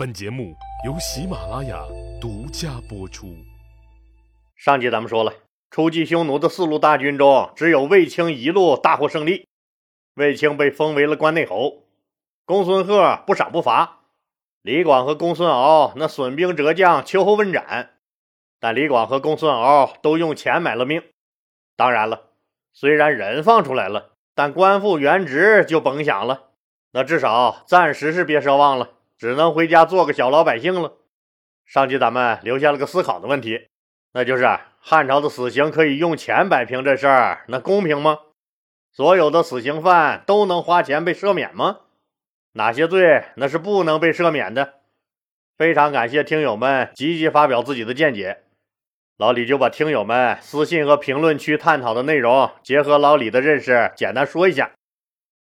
本节目由喜马拉雅独家播出。上集咱们说了，出击匈奴的四路大军中，只有卫青一路大获胜利，卫青被封为了关内侯。公孙贺不赏不罚，李广和公孙敖那损兵折将，秋后问斩。但李广和公孙敖都用钱买了命。当然了，虽然人放出来了，但官复原职就甭想了。那至少暂时是别奢望了，只能回家做个小老百姓了。上集咱们留下了个思考的问题，那就是汉朝的死刑可以用钱摆平这事儿，那公平吗？所有的死刑犯都能花钱被赦免吗？哪些罪那是不能被赦免的？非常感谢听友们积极发表自己的见解，老李就把听友们私信和评论区探讨的内容结合老李的认识简单说一下。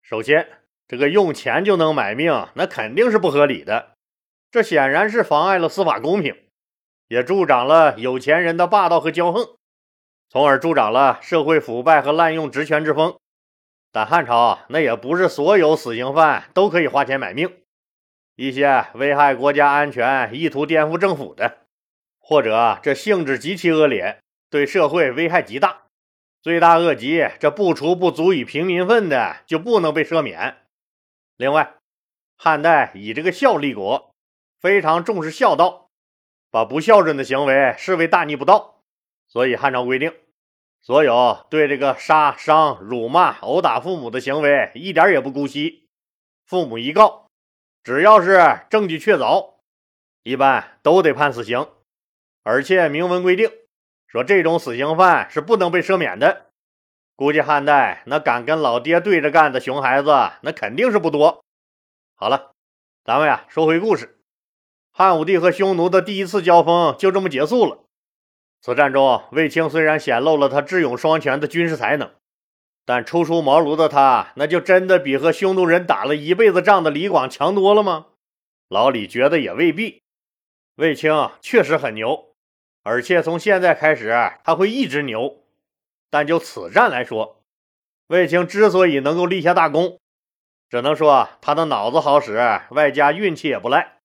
首先。这个用钱就能买命，那肯定是不合理的。这显然是妨碍了司法公平，也助长了有钱人的霸道和骄横，从而助长了社会腐败和滥用职权之风。但汉朝那也不是所有死刑犯都可以花钱买命，一些危害国家安全、意图颠覆政府的，或者这性质极其恶劣、对社会危害极大、罪大恶极，这不除不足以平民愤的，就不能被赦免。另外，汉代以这个孝立国，非常重视孝道，把不孝顺的行为视为大逆不道，所以汉朝规定，所有对这个杀伤、辱骂、殴打父母的行为一点也不姑息。父母一告，只要是证据确凿，一般都得判死刑，而且明文规定说这种死刑犯是不能被赦免的。估计汉代那敢跟老爹对着干的熊孩子，那肯定是不多。好了，咱们呀说回故事，汉武帝和匈奴的第一次交锋就这么结束了。此战中，卫青虽然显露了他智勇双全的军事才能，但初出茅庐的他，那就真的比和匈奴人打了一辈子仗的李广强多了吗？老李觉得也未必。卫青确实很牛，而且从现在开始他会一直牛。但就此战来说，卫青之所以能够立下大功，只能说他的脑子好使，外加运气也不赖。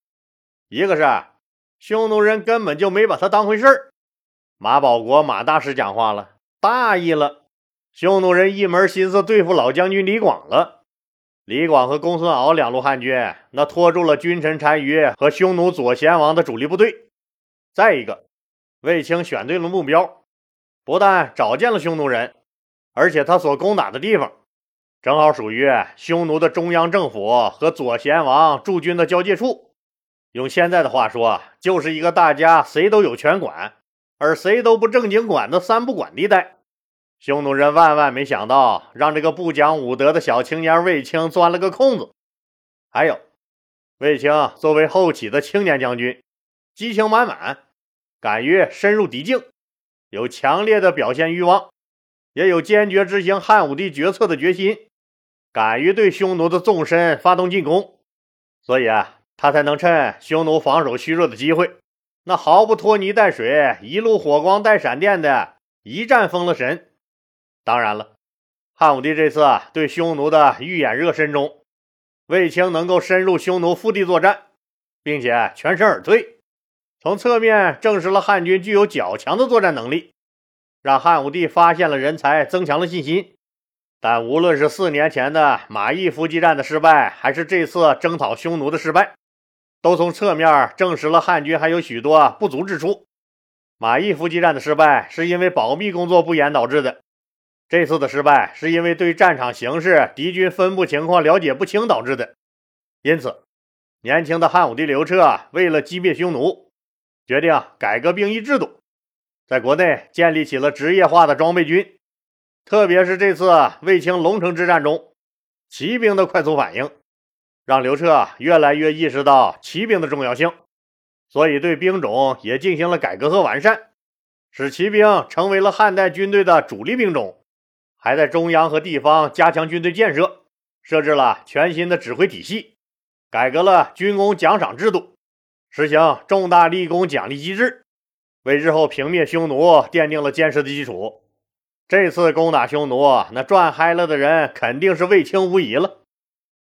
一个是匈奴人根本就没把他当回事儿，马保国马大师讲话了，大意了，匈奴人一门心思对付老将军李广了。李广和公孙敖两路汉军，那拖住了君臣单于和匈奴左贤王的主力部队。再一个，卫青选对了目标。不但找见了匈奴人，而且他所攻打的地方，正好属于匈奴的中央政府和左贤王驻军的交界处。用现在的话说，就是一个大家谁都有权管，而谁都不正经管的三不管地带。匈奴人万万没想到，让这个不讲武德的小青年卫青钻了个空子。还有，卫青作为后起的青年将军，激情满满，敢于深入敌境。有强烈的表现欲望，也有坚决执行汉武帝决策的决心，敢于对匈奴的纵深发动进攻，所以啊，他才能趁匈奴防守虚弱的机会，那毫不拖泥带水，一路火光带闪电的一战封了神。当然了，汉武帝这次啊对匈奴的预演热身中，卫青能够深入匈奴腹地作战，并且全身而退。从侧面证实了汉军具有较强的作战能力，让汉武帝发现了人才，增强了信心。但无论是四年前的马邑伏击战的失败，还是这次征讨匈奴的失败，都从侧面证实了汉军还有许多不足之处。马邑伏击战的失败是因为保密工作不严导致的，这次的失败是因为对战场形势、敌军分布情况了解不清导致的。因此，年轻的汉武帝刘彻为了击灭匈奴。决定改革兵役制度，在国内建立起了职业化的装备军。特别是这次卫青龙城之战中，骑兵的快速反应，让刘彻越来越意识到骑兵的重要性，所以对兵种也进行了改革和完善，使骑兵成为了汉代军队的主力兵种。还在中央和地方加强军队建设，设置了全新的指挥体系，改革了军功奖赏制度。实行重大立功奖励机制，为日后平灭匈奴奠定了坚实的基础。这次攻打匈奴，那赚嗨了的人肯定是卫青无疑了。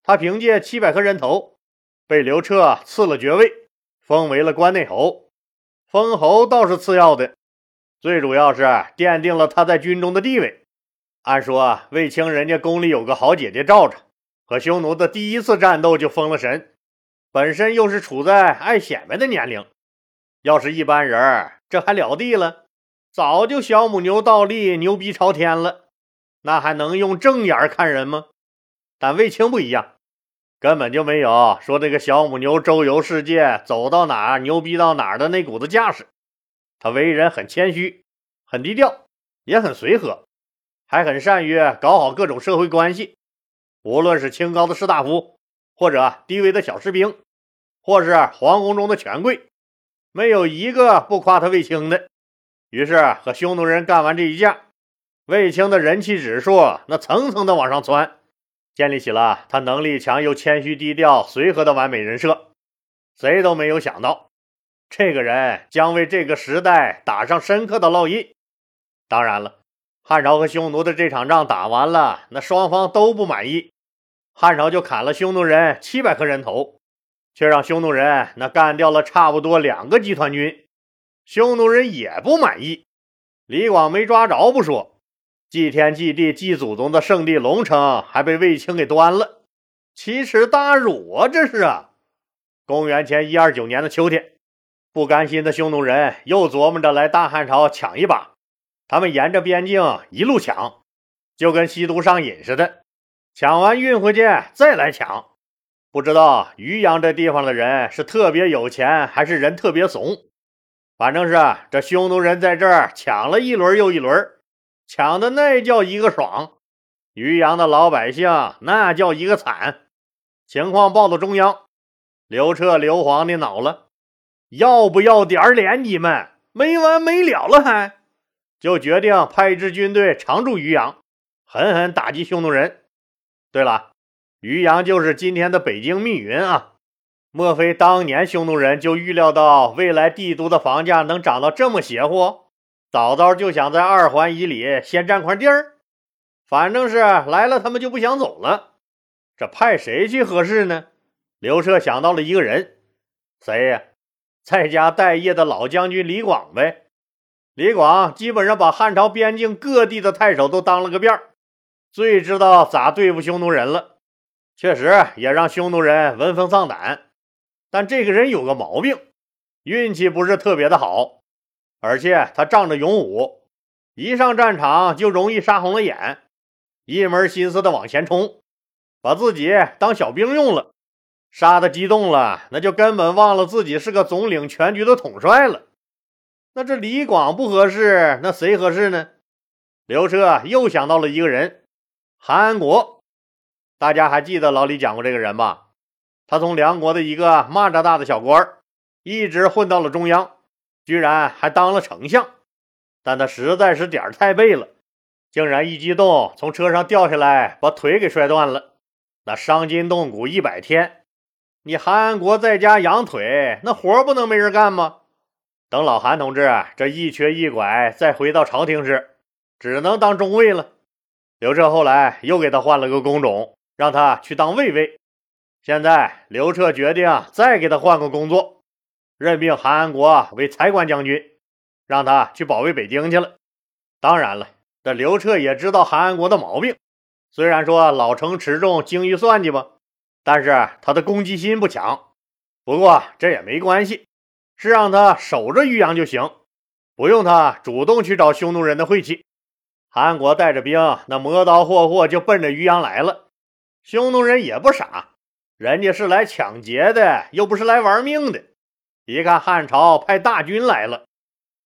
他凭借七百颗人头，被刘彻赐了爵位，封为了关内侯。封侯倒是次要的，最主要是奠定了他在军中的地位。按说卫青人家宫里有个好姐姐罩着，和匈奴的第一次战斗就封了神，本身又是处在爱显摆的年龄，要是一般人，这还了地了，早就小母牛倒立，牛逼朝天了，那还能用正眼看人吗？但卫青不一样。根本就没有说这个小母牛周游世界，走到哪儿牛逼到哪儿的那股子架势。他为人很谦虚，很低调，也很随和，还很善于搞好各种社会关系。无论是清高的士大夫，或者低微的小士兵，或是皇宫中的权贵，没有一个不夸他卫青的。于是和匈奴人干完这一架，卫青的人气指数那层层的往上窜。建立起了他能力强又谦虚低调、随和的完美人设，谁都没有想到，这个人将为这个时代打上深刻的烙印。当然了，汉朝和匈奴的这场仗打完了，那双方都不满意，汉朝就砍了匈奴人七百颗人头，却让匈奴人那干掉了差不多两个集团军，匈奴人也不满意，李广没抓着不说。祭天祭地祭祖宗的圣地龙城还被卫青给端了，奇耻大辱啊！这是啊！公元前一二九年的秋天，不甘心的匈奴人又琢磨着来大汉朝抢一把。他们沿着边境一路抢，就跟吸毒上瘾似的，抢完运回去再来抢。不知道渔阳这地方的人是特别有钱，还是人特别怂？反正是这匈奴人在这儿抢了一轮又一轮。抢的那叫一个爽，渔阳的老百姓那叫一个惨。情况报到中央，刘彻、刘皇的恼了，要不要点脸？你们没完没了了还？就决定派一支军队常驻渔阳，狠狠打击匈奴人。对了，渔阳就是今天的北京密云啊！莫非当年匈奴人就预料到未来帝都的房价能涨到这么邪乎？早早就想在二环以里先占块地儿，反正是来了，他们就不想走了。这派谁去合适呢？刘彻想到了一个人，谁呀？在家待业的老将军李广呗。李广基本上把汉朝边境各地的太守都当了个遍儿最知道咋对付匈奴人了。确实也让匈奴人闻风丧胆。但这个人有个毛病，运气不是特别的好。而且他仗着勇武，一上战场就容易杀红了眼，一门心思的往前冲，把自己当小兵用了，杀的激动了，那就根本忘了自己是个总领全局的统帅了。那这李广不合适，那谁合适呢？刘彻又想到了一个人，韩安国。大家还记得老李讲过这个人吧？他从梁国的一个蚂蚱大的小官儿一直混到了中央。居然还当了丞相，但他实在是点儿太背了，竟然一激动从车上掉下来，把腿给摔断了。那伤筋动骨一百天，你韩安国在家养腿，那活不能没人干吗？等老韩同志这一瘸一拐再回到朝廷时，只能当中尉了。刘彻后来又给他换了个工种，让他去当卫尉。现在刘彻决定再给他换个工作。任命韩安国为财官将军，让他去保卫北京去了。当然了，这刘彻也知道韩安国的毛病。虽然说老成持重、精于算计吧，但是他的攻击心不强。不过这也没关系，是让他守着渔阳就行，不用他主动去找匈奴人的晦气。韩国带着兵，那磨刀霍霍就奔着渔阳来了。匈奴人也不傻，人家是来抢劫的，又不是来玩命的。一看汉朝派大军来了，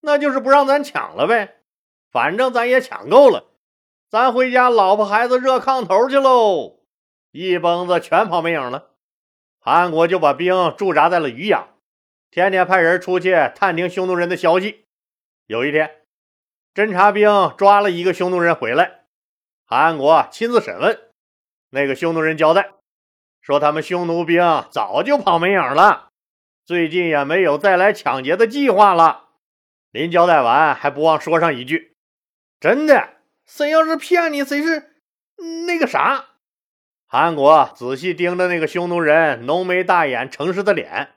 那就是不让咱抢了呗。反正咱也抢够了，咱回家老婆孩子热炕头去喽。一蹦子全跑没影了。韩国就把兵驻扎在了渔阳，天天派人出去探听匈奴人的消息。有一天，侦察兵抓了一个匈奴人回来，韩安国亲自审问。那个匈奴人交代说，他们匈奴兵早就跑没影了。最近也没有再来抢劫的计划了。临交代完，还不忘说上一句：“真的，谁要是骗你，谁是那个啥。”韩安国仔细盯着那个匈奴人浓眉大眼、诚实的脸，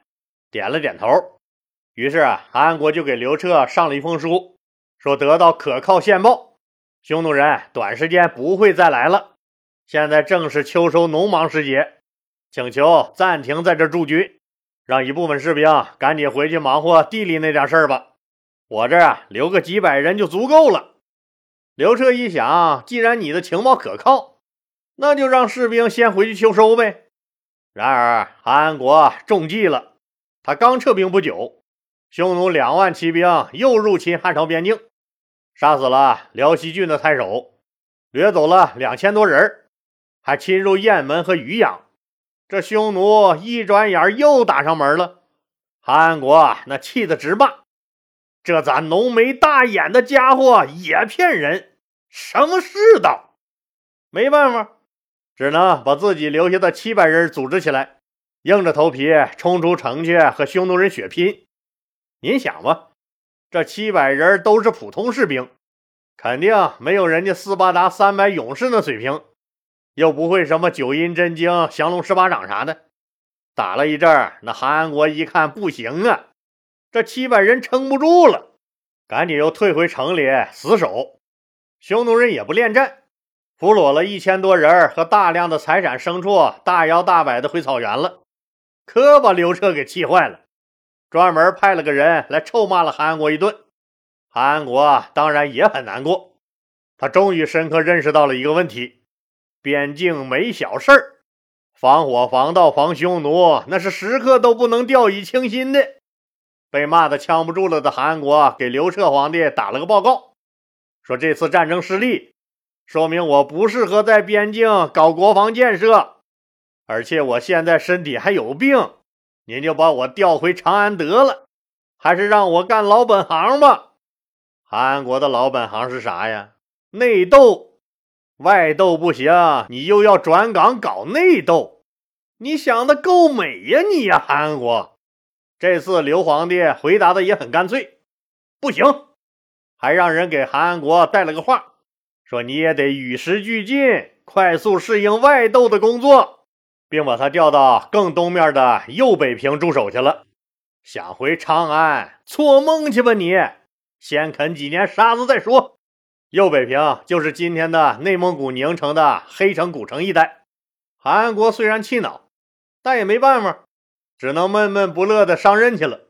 点了点头。于是啊，韩国就给刘彻上了一封书，说得到可靠线报，匈奴人短时间不会再来了。现在正是秋收农忙时节，请求暂停在这驻军，让一部分士兵赶紧回去忙活地里那点事儿吧。我这啊留个几百人就足够了。刘彻一想，既然你的情报可靠，那就让士兵先回去秋收呗。然而韩国中计了，他刚撤兵不久。匈奴两万骑兵又入侵汉朝边境，杀死了辽西郡的太守，掠走了两千多人，还侵入雁门和渔阳。这匈奴一转眼又打上门了。韩国那气得直骂：“这咱浓眉大眼的家伙也骗人，什么世道？”没办法，只能把自己留下的七百人组织起来，硬着头皮冲出城去和匈奴人血拼。您想吧，这七百人都是普通士兵，肯定没有人家斯巴达三百勇士那水平，又不会什么九阴真经、降龙十八掌啥的。打了一阵那韩安国一看不行啊，这七百人撑不住了，赶紧又退回城里死守。匈奴人也不恋战，俘虏了一千多人和大量的财产牲畜，大摇大摆的回草原了，可把刘彻给气坏了。专门派了个人来臭骂了韩国一顿，韩国当然也很难过。他终于深刻认识到了一个问题：边境没小事儿，防火、防盗、防匈奴，那是时刻都不能掉以轻心的。被骂的呛不住了的韩国给刘彻皇帝打了个报告，说这次战争失利，说明我不适合在边境搞国防建设，而且我现在身体还有病。您就把我调回长安得了，还是让我干老本行吧。韩国的老本行是啥呀？内斗，外斗不行，你又要转岗搞内斗，你想的够美呀你呀！韩国这次刘皇帝回答的也很干脆，不行，还让人给韩国带了个话，说你也得与时俱进，快速适应外斗的工作。并把他调到更东面的右北平驻守去了。想回长安，做梦去吧你！先啃几年沙子再说。右北平就是今天的内蒙古宁城的黑城古城一带。韩国虽然气恼，但也没办法，只能闷闷不乐的上任去了。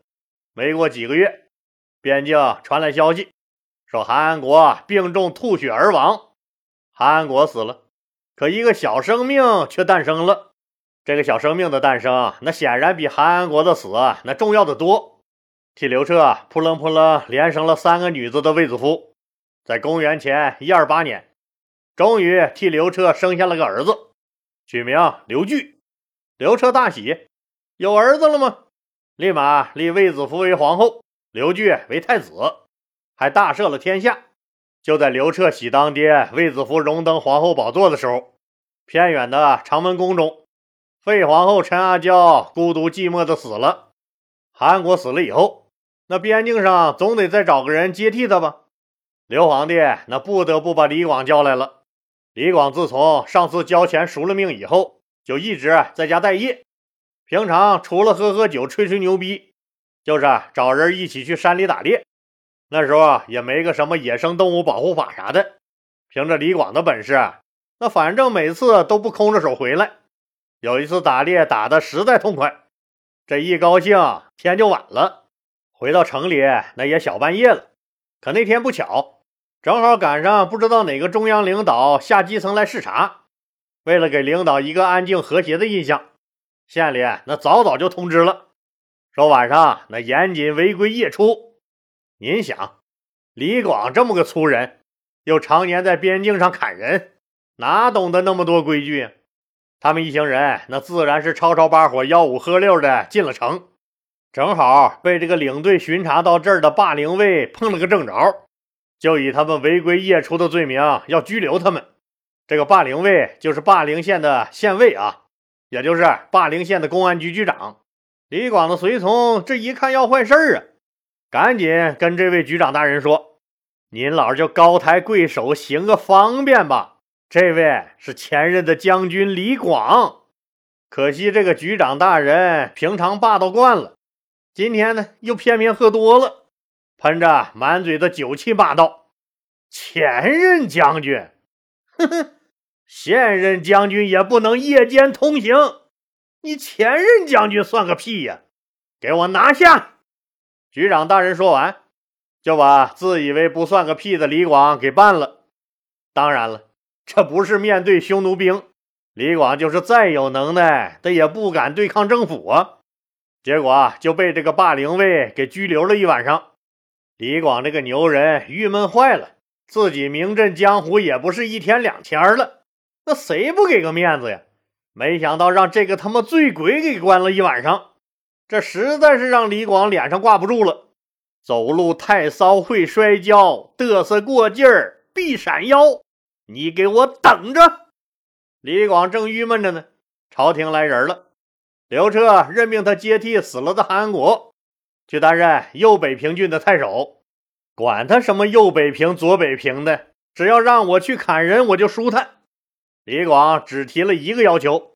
没过几个月，边境传来消息，说韩国病重吐血而亡。韩国死了，可一个小生命却诞生了。这个小生命的诞生，那显然比韩安国的死那重要的多。替刘彻扑棱扑棱连生了三个女子的卫子夫，在公元前一二八年，终于替刘彻生下了个儿子，取名刘据。刘彻大喜，有儿子了吗？立马立卫子夫为皇后，刘据为太子，还大赦了天下。就在刘彻喜当爹，卫子夫荣登皇后宝座的时候，偏远的长门宫中。废皇后陈阿娇孤独寂寞的死了。韩国死了以后，那边境上总得再找个人接替他吧？刘皇帝那不得不把李广叫来了。李广自从上次交钱赎了命以后，就一直在家待业。平常除了喝喝酒、吹吹牛逼，就是找人一起去山里打猎。那时候也没个什么野生动物保护法啥的。凭着李广的本事，那反正每次都不空着手回来。有一次打猎打的实在痛快，这一高兴天就晚了。回到城里那也小半夜了。可那天不巧，正好赶上不知道哪个中央领导下基层来视察。为了给领导一个安静和谐的印象，县里那早早就通知了，说晚上那严禁违规夜出。您想，李广这么个粗人，又常年在边境上砍人，哪懂得那么多规矩？他们一行人那自然是吵吵把火、吆五喝六的进了城，正好被这个领队巡查到这儿的霸陵卫碰了个正着，就以他们违规夜出的罪名要拘留他们。这个霸陵卫就是霸陵县的县尉啊，也就是霸陵县的公安局局长。李广的随从这一看要坏事儿啊，赶紧跟这位局长大人说：“您老就高抬贵手，行个方便吧。”这位是前任的将军李广，可惜这个局长大人平常霸道惯了，今天呢又偏偏喝多了，喷着满嘴的酒气骂道：“前任将军，哼哼，现任将军也不能夜间通行，你前任将军算个屁呀！给我拿下！”局长大人说完，就把自以为不算个屁的李广给办了。当然了，这不是面对匈奴兵，李广就是再有能耐，他也不敢对抗政府啊。结果就被这个霸陵尉给拘留了一晚上。李广这个牛人郁闷坏了，自己名震江湖也不是一天两天了，那谁不给个面子呀？没想到让这个他妈醉鬼给关了一晚上。这实在是让李广脸上挂不住了，走路太骚会摔跤，嘚瑟过劲儿必闪腰。你给我等着！李广正郁闷着呢，朝廷来人了，刘彻任命他接替死了的韩安国，去担任右北平郡的太守。管他什么右北平、左北平的，只要让我去砍人，我就舒坦。李广只提了一个要求，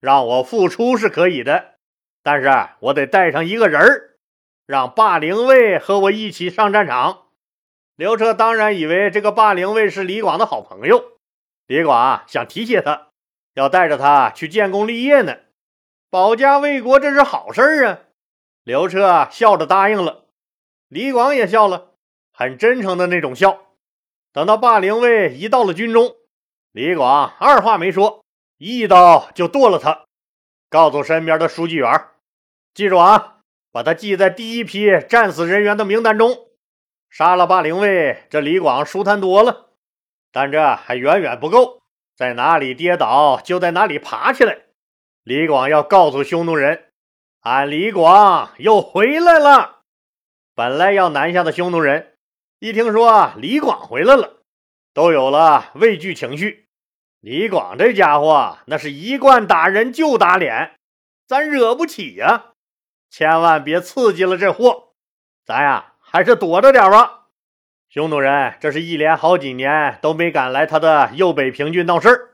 让我复出是可以的。但是我得带上一个人儿，让霸陵尉和我一起上战场。刘彻当然以为这个霸陵卫是李广的好朋友，李广啊想提携他，要带着他去建功立业呢，保家卫国，这是好事儿啊！刘彻笑着答应了，李广也笑了，很真诚的那种笑。等到霸陵卫一到了军中，李广二话没说，一刀就剁了他。告诉身边的书记员，记住啊，把他记在第一批战死人员的名单中。杀了霸陵尉，这李广舒坦多了，但这还远远不够，在哪里跌倒就在哪里爬起来。李广要告诉匈奴人，俺李广又回来了。本来要南下的匈奴人，一听说李广回来了，都有了畏惧情绪。李广这家伙，那是一贯打人就打脸，咱惹不起呀！千万别刺激了这货，咱呀还是躲着点吧。匈奴人这是一连好几年都没敢来他的右北平郡闹事儿，